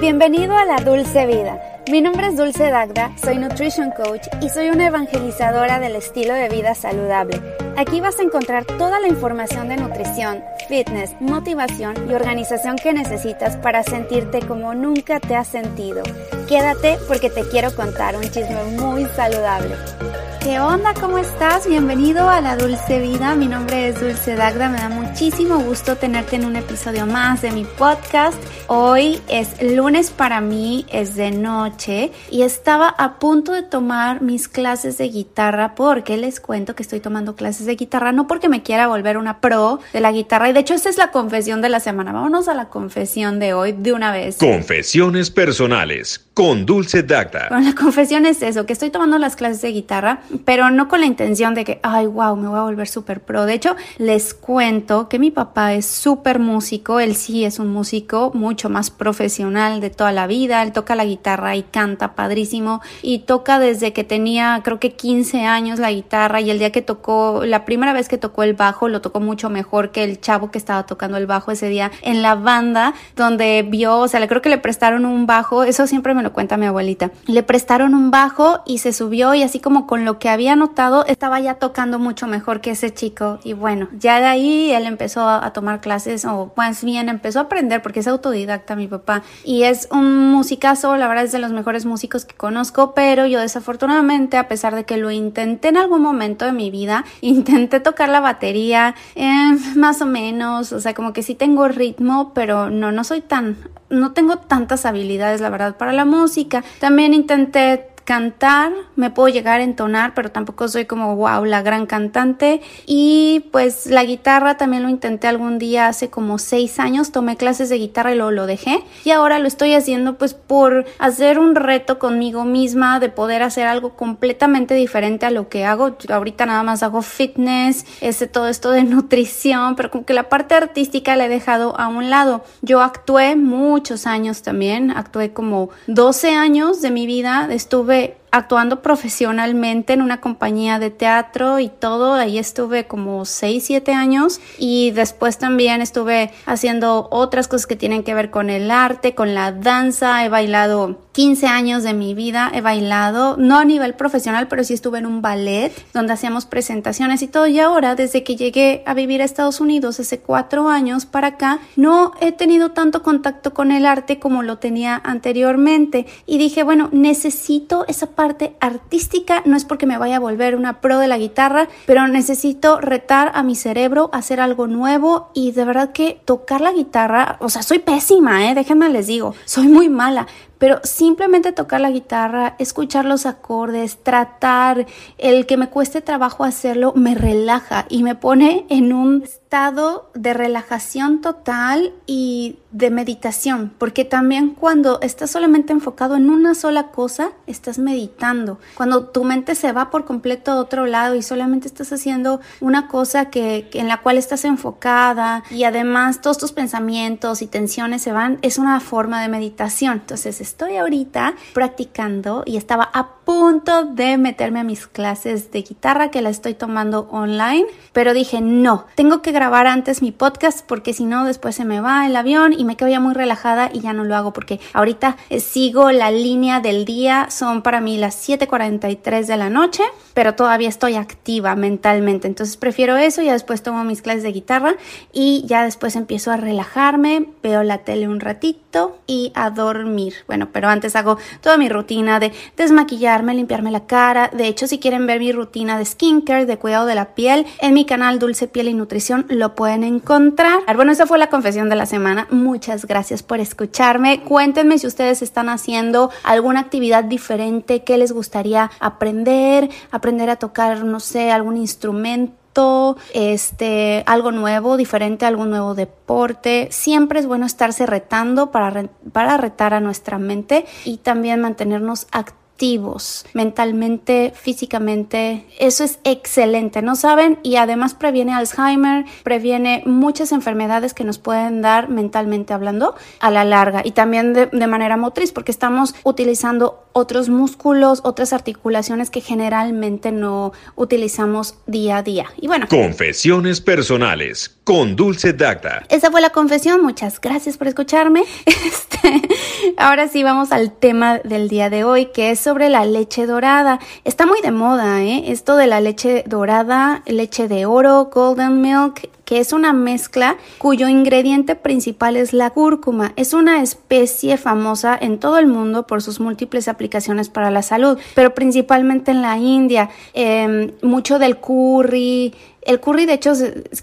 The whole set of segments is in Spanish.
Bienvenido a la Dulce Vida. Mi nombre es Dulce Dagda, soy Nutrition Coach y soy una evangelizadora del estilo de vida saludable. Aquí vas a encontrar toda la información de nutrición, fitness, motivación y organización que necesitas para sentirte como nunca te has sentido. Quédate porque te quiero contar un chisme muy saludable. ¿Qué onda? ¿Cómo estás? Bienvenido a La Dulce Vida. Mi nombre es Dulce Dagda. Me da muchísimo gusto tenerte en un episodio más de mi podcast. Hoy es lunes para mí, es de noche y estaba a punto de tomar mis clases de guitarra porque les cuento que estoy tomando clases de guitarra, no porque me quiera volver una pro de la guitarra y de hecho esta es la confesión de la semana. Vámonos a la confesión de hoy de una vez. Confesiones personales con Dulce Dagda. Bueno, la confesión es eso, que estoy tomando las clases de guitarra, pero no con la intención de que, ay, wow, me voy a volver súper pro. De hecho, les cuento que mi papá es súper músico, él sí es un músico mucho más profesional de toda la vida, él toca la guitarra y canta padrísimo y toca desde que tenía creo que 15 años la guitarra y el día que tocó, la primera vez que tocó el bajo, lo tocó mucho mejor que el chavo que estaba tocando el bajo ese día en la banda donde vio, o sea, le creo que le prestaron un bajo, eso siempre me lo cuenta mi abuelita. Le prestaron un bajo y se subió y así como con lo que había notado estaba ya tocando mucho mejor que ese chico y bueno, ya de ahí él empezó a, tomar clases o más bien empezó a aprender porque es autodidacta mi papá y es un musicazo, la verdad es de los mejores músicos que conozco, pero yo desafortunadamente a pesar de que lo intenté en algún momento de mi vida, intenté tocar la batería eh, más o menos, o sea, como que sí tengo ritmo, pero no, no soy tan no tengo tantas habilidades, la verdad, para la música. También intenté cantar, me puedo llegar a entonar, pero tampoco soy como wow, la gran cantante. Y pues la guitarra también lo intenté algún día hace como seis años, tomé clases de guitarra y luego lo dejé. Y ahora lo estoy haciendo pues por hacer un reto conmigo misma de poder hacer algo completamente diferente a lo que hago. ahorita nada más hago fitness, ese todo esto de nutrición, pero como que la parte artística la he dejado a un lado. Yo actué muchos años también, actué como 12 años de mi vida, estuve れ actuando profesionalmente en una compañía de teatro y todo. Ahí estuve como 6, 7 años y después también estuve haciendo otras cosas que tienen que ver con el arte, con la danza. He bailado 15 años de mi vida, he bailado, no a nivel profesional, pero sí estuve en un ballet donde hacíamos presentaciones y todo. Y ahora, desde que llegué a vivir a Estados Unidos hace 4 años para acá, no he tenido tanto contacto con el arte como lo tenía anteriormente. Y dije, bueno, necesito esa parte artística, no es porque me vaya a volver una pro de la guitarra, pero necesito retar a mi cerebro, hacer algo nuevo y de verdad que tocar la guitarra, o sea, soy pésima, ¿eh? déjenme les digo, soy muy mala, pero simplemente tocar la guitarra, escuchar los acordes, tratar, el que me cueste trabajo hacerlo, me relaja y me pone en un estado de relajación total y de meditación, porque también cuando estás solamente enfocado en una sola cosa, estás meditando. Cuando tu mente se va por completo a otro lado y solamente estás haciendo una cosa que, en la cual estás enfocada y además todos tus pensamientos y tensiones se van, es una forma de meditación. Entonces estoy ahorita practicando y estaba a punto de meterme a mis clases de guitarra que la estoy tomando online, pero dije, no, tengo que grabar antes mi podcast porque si no después se me va el avión y me quedo ya muy relajada y ya no lo hago porque ahorita eh, sigo la línea del día, son para mí las 7.43 de la noche, pero todavía estoy activa mentalmente, entonces prefiero eso, ya después tomo mis clases de guitarra y ya después empiezo a relajarme, veo la tele un ratito y a dormir. Bueno, pero antes hago toda mi rutina de desmaquillarme, limpiarme la cara. De hecho, si quieren ver mi rutina de skincare, de cuidado de la piel, en mi canal Dulce Piel y Nutrición lo pueden encontrar. Bueno, esa fue la confesión de la semana. Muchas gracias por escucharme. Cuéntenme si ustedes están haciendo alguna actividad diferente que les gustaría aprender, aprender a tocar, no sé, algún instrumento este, algo nuevo, diferente, algún nuevo deporte. Siempre es bueno estarse retando para, para retar a nuestra mente y también mantenernos activos mentalmente, físicamente. Eso es excelente, ¿no saben? Y además previene Alzheimer, previene muchas enfermedades que nos pueden dar mentalmente hablando a la larga y también de, de manera motriz porque estamos utilizando otros músculos, otras articulaciones que generalmente no utilizamos día a día. Y bueno. Confesiones personales con Dulce Dacta. Esa fue la confesión. Muchas gracias por escucharme. Este, Ahora sí vamos al tema del día de hoy, que es sobre la leche dorada. Está muy de moda, ¿eh? Esto de la leche dorada, leche de oro, golden milk que es una mezcla cuyo ingrediente principal es la cúrcuma. Es una especie famosa en todo el mundo por sus múltiples aplicaciones para la salud, pero principalmente en la India. Em, mucho del curry, el curry de hecho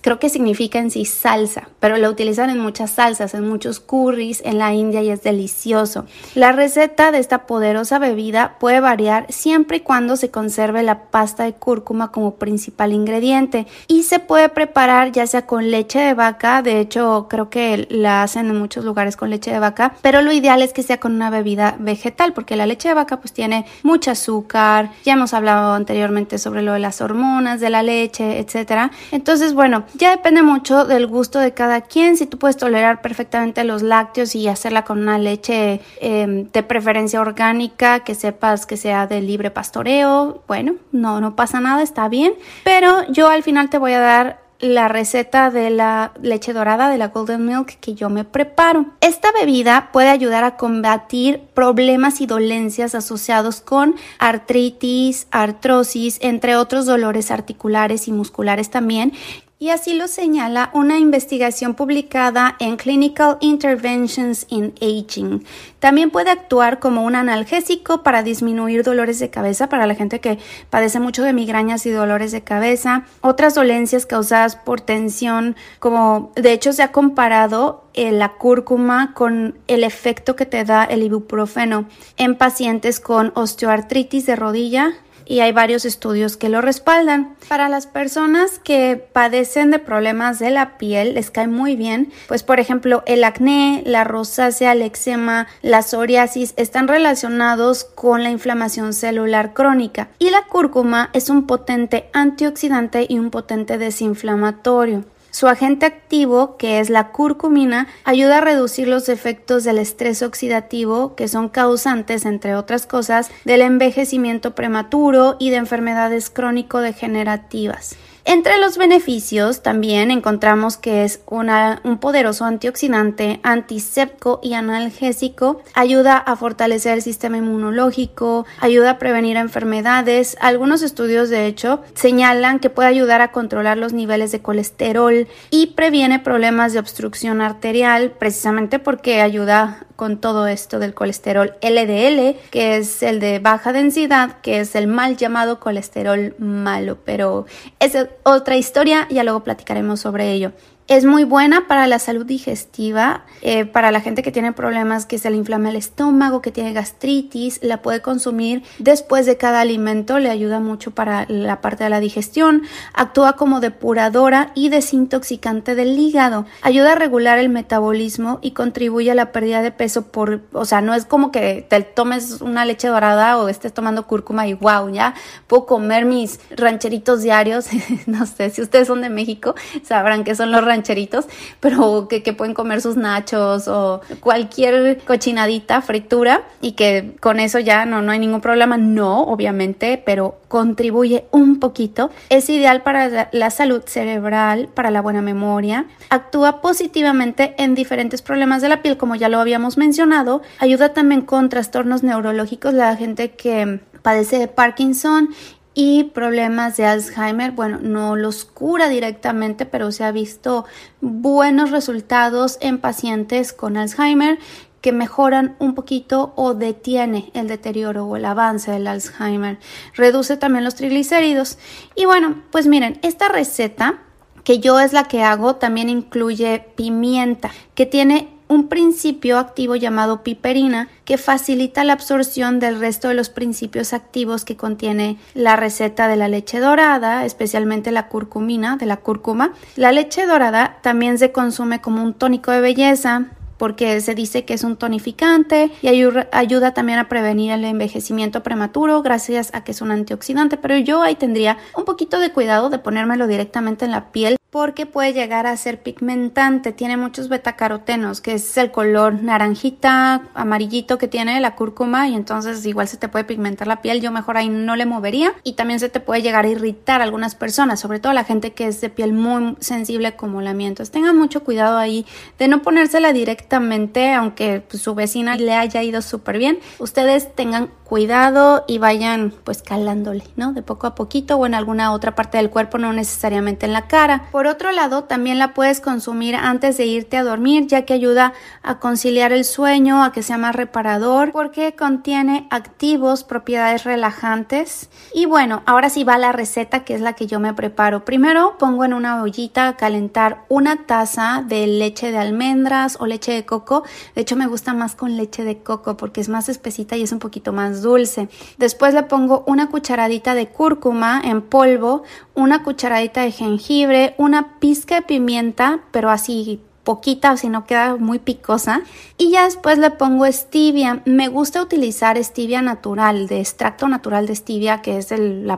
creo que significa en sí salsa, pero lo utilizan en muchas salsas, en muchos curries en la India y es delicioso. La receta de esta poderosa bebida puede variar siempre y cuando se conserve la pasta de cúrcuma como principal ingrediente y se puede preparar ya sea con leche de vaca, de hecho creo que la hacen en muchos lugares con leche de vaca, pero lo ideal es que sea con una bebida vegetal porque la leche de vaca pues tiene mucho azúcar, ya hemos hablado anteriormente sobre lo de las hormonas de la leche, etcétera entonces, bueno, ya depende mucho del gusto de cada quien. Si tú puedes tolerar perfectamente los lácteos y hacerla con una leche em, de preferencia orgánica, que sepas que sea de libre pastoreo, bueno, no, no pasa nada, está bien. Pero yo al final te voy a dar la receta de la leche dorada de la Golden Milk que yo me preparo. Esta bebida puede ayudar a combatir problemas y dolencias asociados con artritis, artrosis, entre otros dolores articulares y musculares también, y así lo señala una investigación publicada en Clinical Interventions in Aging. También puede actuar como un analgésico para disminuir dolores de cabeza para la gente que padece mucho de migrañas y dolores de cabeza, otras dolencias causadas por tensión, como de hecho se ha comparado eh, la cúrcuma con el efecto que te da el ibuprofeno en pacientes con osteoartritis de rodilla, y hay varios estudios que lo respaldan. Para las personas que padecen de problemas de la piel les cae muy bien, pues por ejemplo el acné, la rosácea, el eczema, la psoriasis están relacionados con la inflamación celular crónica y la cúrcuma es un potente antioxidante y un potente desinflamatorio. Su agente activo, que es la curcumina, ayuda a reducir los efectos del estrés oxidativo, que son causantes, entre otras cosas, del envejecimiento prematuro y de enfermedades crónico-degenerativas. Entre los beneficios también encontramos que es un poderoso antioxidante, antiséptico y analgésico, ayuda a fortalecer el sistema inmunológico, ayuda a prevenir enfermedades. Algunos estudios de hecho señalan que puede ayudar a controlar los niveles de colesterol y previene problemas de obstrucción arterial precisamente porque ayuda con todo esto del colesterol LDL, que es el de baja densidad, que es el mal llamado colesterol malo, pero es otra historia, ya luego platicaremos sobre ello. Es muy buena para la salud digestiva, eh, para la gente que tiene problemas que se le inflama el estómago, que tiene gastritis, la puede consumir después de cada alimento, le ayuda mucho para la parte de la digestión, actúa como depuradora y desintoxicante del hígado, ayuda a regular el metabolismo y contribuye a la pérdida de peso por, o sea, no es como que te tomes una leche dorada o estés tomando cúrcuma y wow, ya puedo comer mis rancheritos diarios, no sé, si ustedes son de México, sabrán que son los rancheritos pero que, pueden comer sus nachos o cualquier cochinadita, fritura y que con eso ya no, no hay ningún problema. No, obviamente, pero contribuye un poquito. Es ideal para la salud cerebral, para la buena memoria. Actúa positivamente en diferentes problemas de la piel, como ya lo habíamos mencionado. Ayuda también con trastornos neurológicos, la gente que padece de Parkinson y problemas de Alzheimer, bueno, no los cura directamente, pero se ha visto buenos resultados en pacientes con Alzheimer que mejoran un poquito o detiene el deterioro o el avance del Alzheimer. Reduce también los triglicéridos. Y bueno, pues miren, esta receta que yo es la que hago también incluye pimienta, que tiene un principio activo llamado piperina que facilita la absorción del resto de los principios activos que contiene la receta de la leche dorada, especialmente la curcumina de la cúrcuma. La leche dorada también se consume como un tónico de belleza, porque se dice que es un tonificante y ayuda, también a prevenir el envejecimiento prematuro gracias a que es un antioxidante, pero yo ahí tendría un poquito de cuidado de ponérmelo directamente en la piel porque puede llegar a ser pigmentante. Tiene muchos betacarotenos, que es el color naranjita, amarillito que tiene la cúrcuma y entonces igual se te puede pigmentar la piel. Yo mejor ahí no le movería y también se te puede llegar a irritar a algunas personas, sobre todo la gente que es de piel muy sensible como la mía. Entonces tengan mucho cuidado ahí de no ponérsela directamente, aunque su vecina le haya ido súper bien. Ustedes tengan cuidado y vayan pues calándole, ¿no? De poco a poquito o en alguna otra parte del cuerpo, no necesariamente en la cara. Por otro lado, también la puedes consumir antes de irte a dormir, ya que ayuda a conciliar el sueño, a que sea más reparador, porque contiene activos, propiedades relajantes. Y bueno, ahora sí va la receta que es la que yo me preparo. Primero pongo en una ollita a calentar una taza de leche de almendras o leche de coco. De hecho, me gusta más con leche de coco porque es más espesita y es un poquito más dulce. Después le pongo una cucharadita de cúrcuma en polvo, una cucharadita de jengibre, una pizca de pimienta, pero así poquita o si no queda muy picosa. Y ya después le pongo stevia. Me gusta utilizar stevia natural de extracto natural de stevia que es el,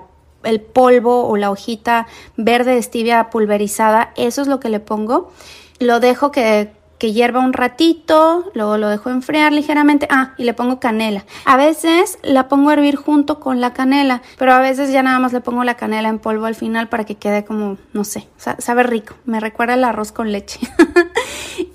el polvo o la hojita verde de stevia pulverizada. Eso es lo que le pongo. Lo dejo que que hierva un ratito, luego lo dejo enfriar ligeramente, ah, y le pongo canela. A veces la pongo a hervir junto con la canela, pero a veces ya nada más le pongo la canela en polvo al final para que quede como, no sé, sabe rico, me recuerda el arroz con leche.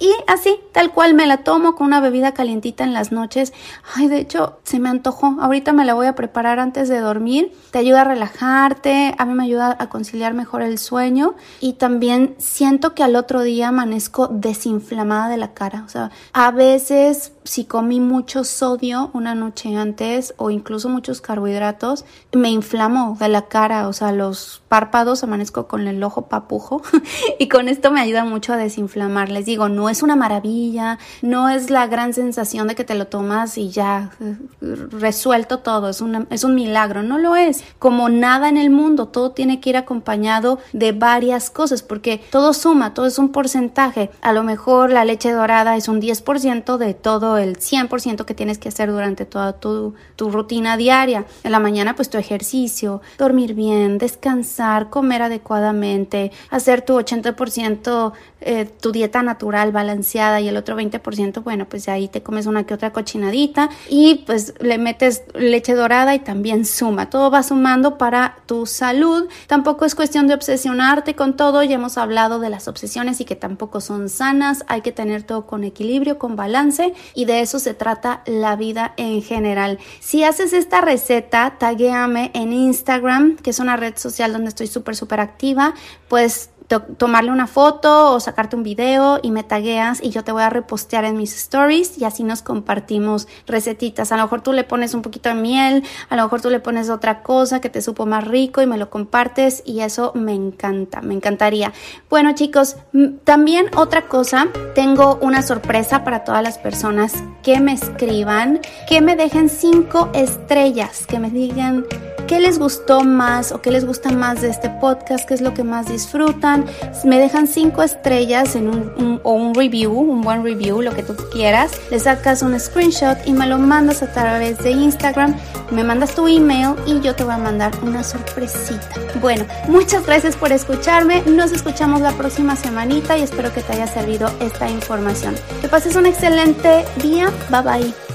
y así, tal cual me la tomo con una bebida calientita en las noches. Ay, de hecho, se me antojó. Ahorita me la voy a preparar antes de dormir. Te ayuda a relajarte, a mí me ayuda a conciliar mejor el sueño y también siento que al otro día amanezco desinflamada de la cara. O sea, a veces si comí mucho sodio una noche antes o incluso muchos carbohidratos, me inflamo de la cara, o sea, los párpados, amanezco con el ojo papujo y con esto me ayuda mucho a desinflamar. Les digo, no es una maravilla, no es la gran sensación de que te lo tomas y ya eh, resuelto todo, es, una, es un milagro, no lo es. Como nada en el mundo, todo tiene que ir acompañado de varias cosas porque todo suma, todo es un porcentaje. A lo mejor la leche dorada es un 10% de todo el 100% que tienes que hacer durante toda tu, tu rutina diaria. En la mañana pues tu ejercicio, dormir bien, descansar, comer adecuadamente, hacer tu 80% eh, tu dieta natural balanceada y el otro 20% bueno pues ahí te comes una que otra cochinadita y pues le metes leche dorada y también suma. Todo va sumando para tu salud. Tampoco es cuestión de obsesionarte con todo. Ya hemos hablado de las obsesiones y que tampoco son sanas. Hay que tener todo con equilibrio, con balance y de eso se trata la vida en general. Si haces esta receta, taguéame en Instagram, que es una red social donde estoy súper, súper activa. Pues tomarle una foto o sacarte un video y me tagueas y yo te voy a repostear en mis stories y así nos compartimos recetitas. A lo mejor tú le pones un poquito de miel, a lo mejor tú le pones otra cosa que te supo más rico y me lo compartes y eso me encanta, me encantaría. Bueno chicos, también otra cosa, tengo una sorpresa para todas las personas que me escriban, que me dejen cinco estrellas, que me digan qué les gustó más o qué les gusta más de este podcast, qué es lo que más disfrutan. Me dejan cinco estrellas en un, o un review, un buen review, lo que tú quieras. Le sacas un screenshot y me lo mandas a través de Instagram. Me mandas tu email y yo te voy a mandar una sorpresita. Bueno, muchas gracias por escucharme. Nos escuchamos la próxima semanita y espero que te haya servido esta información. Que pases un excelente día. Bye bye.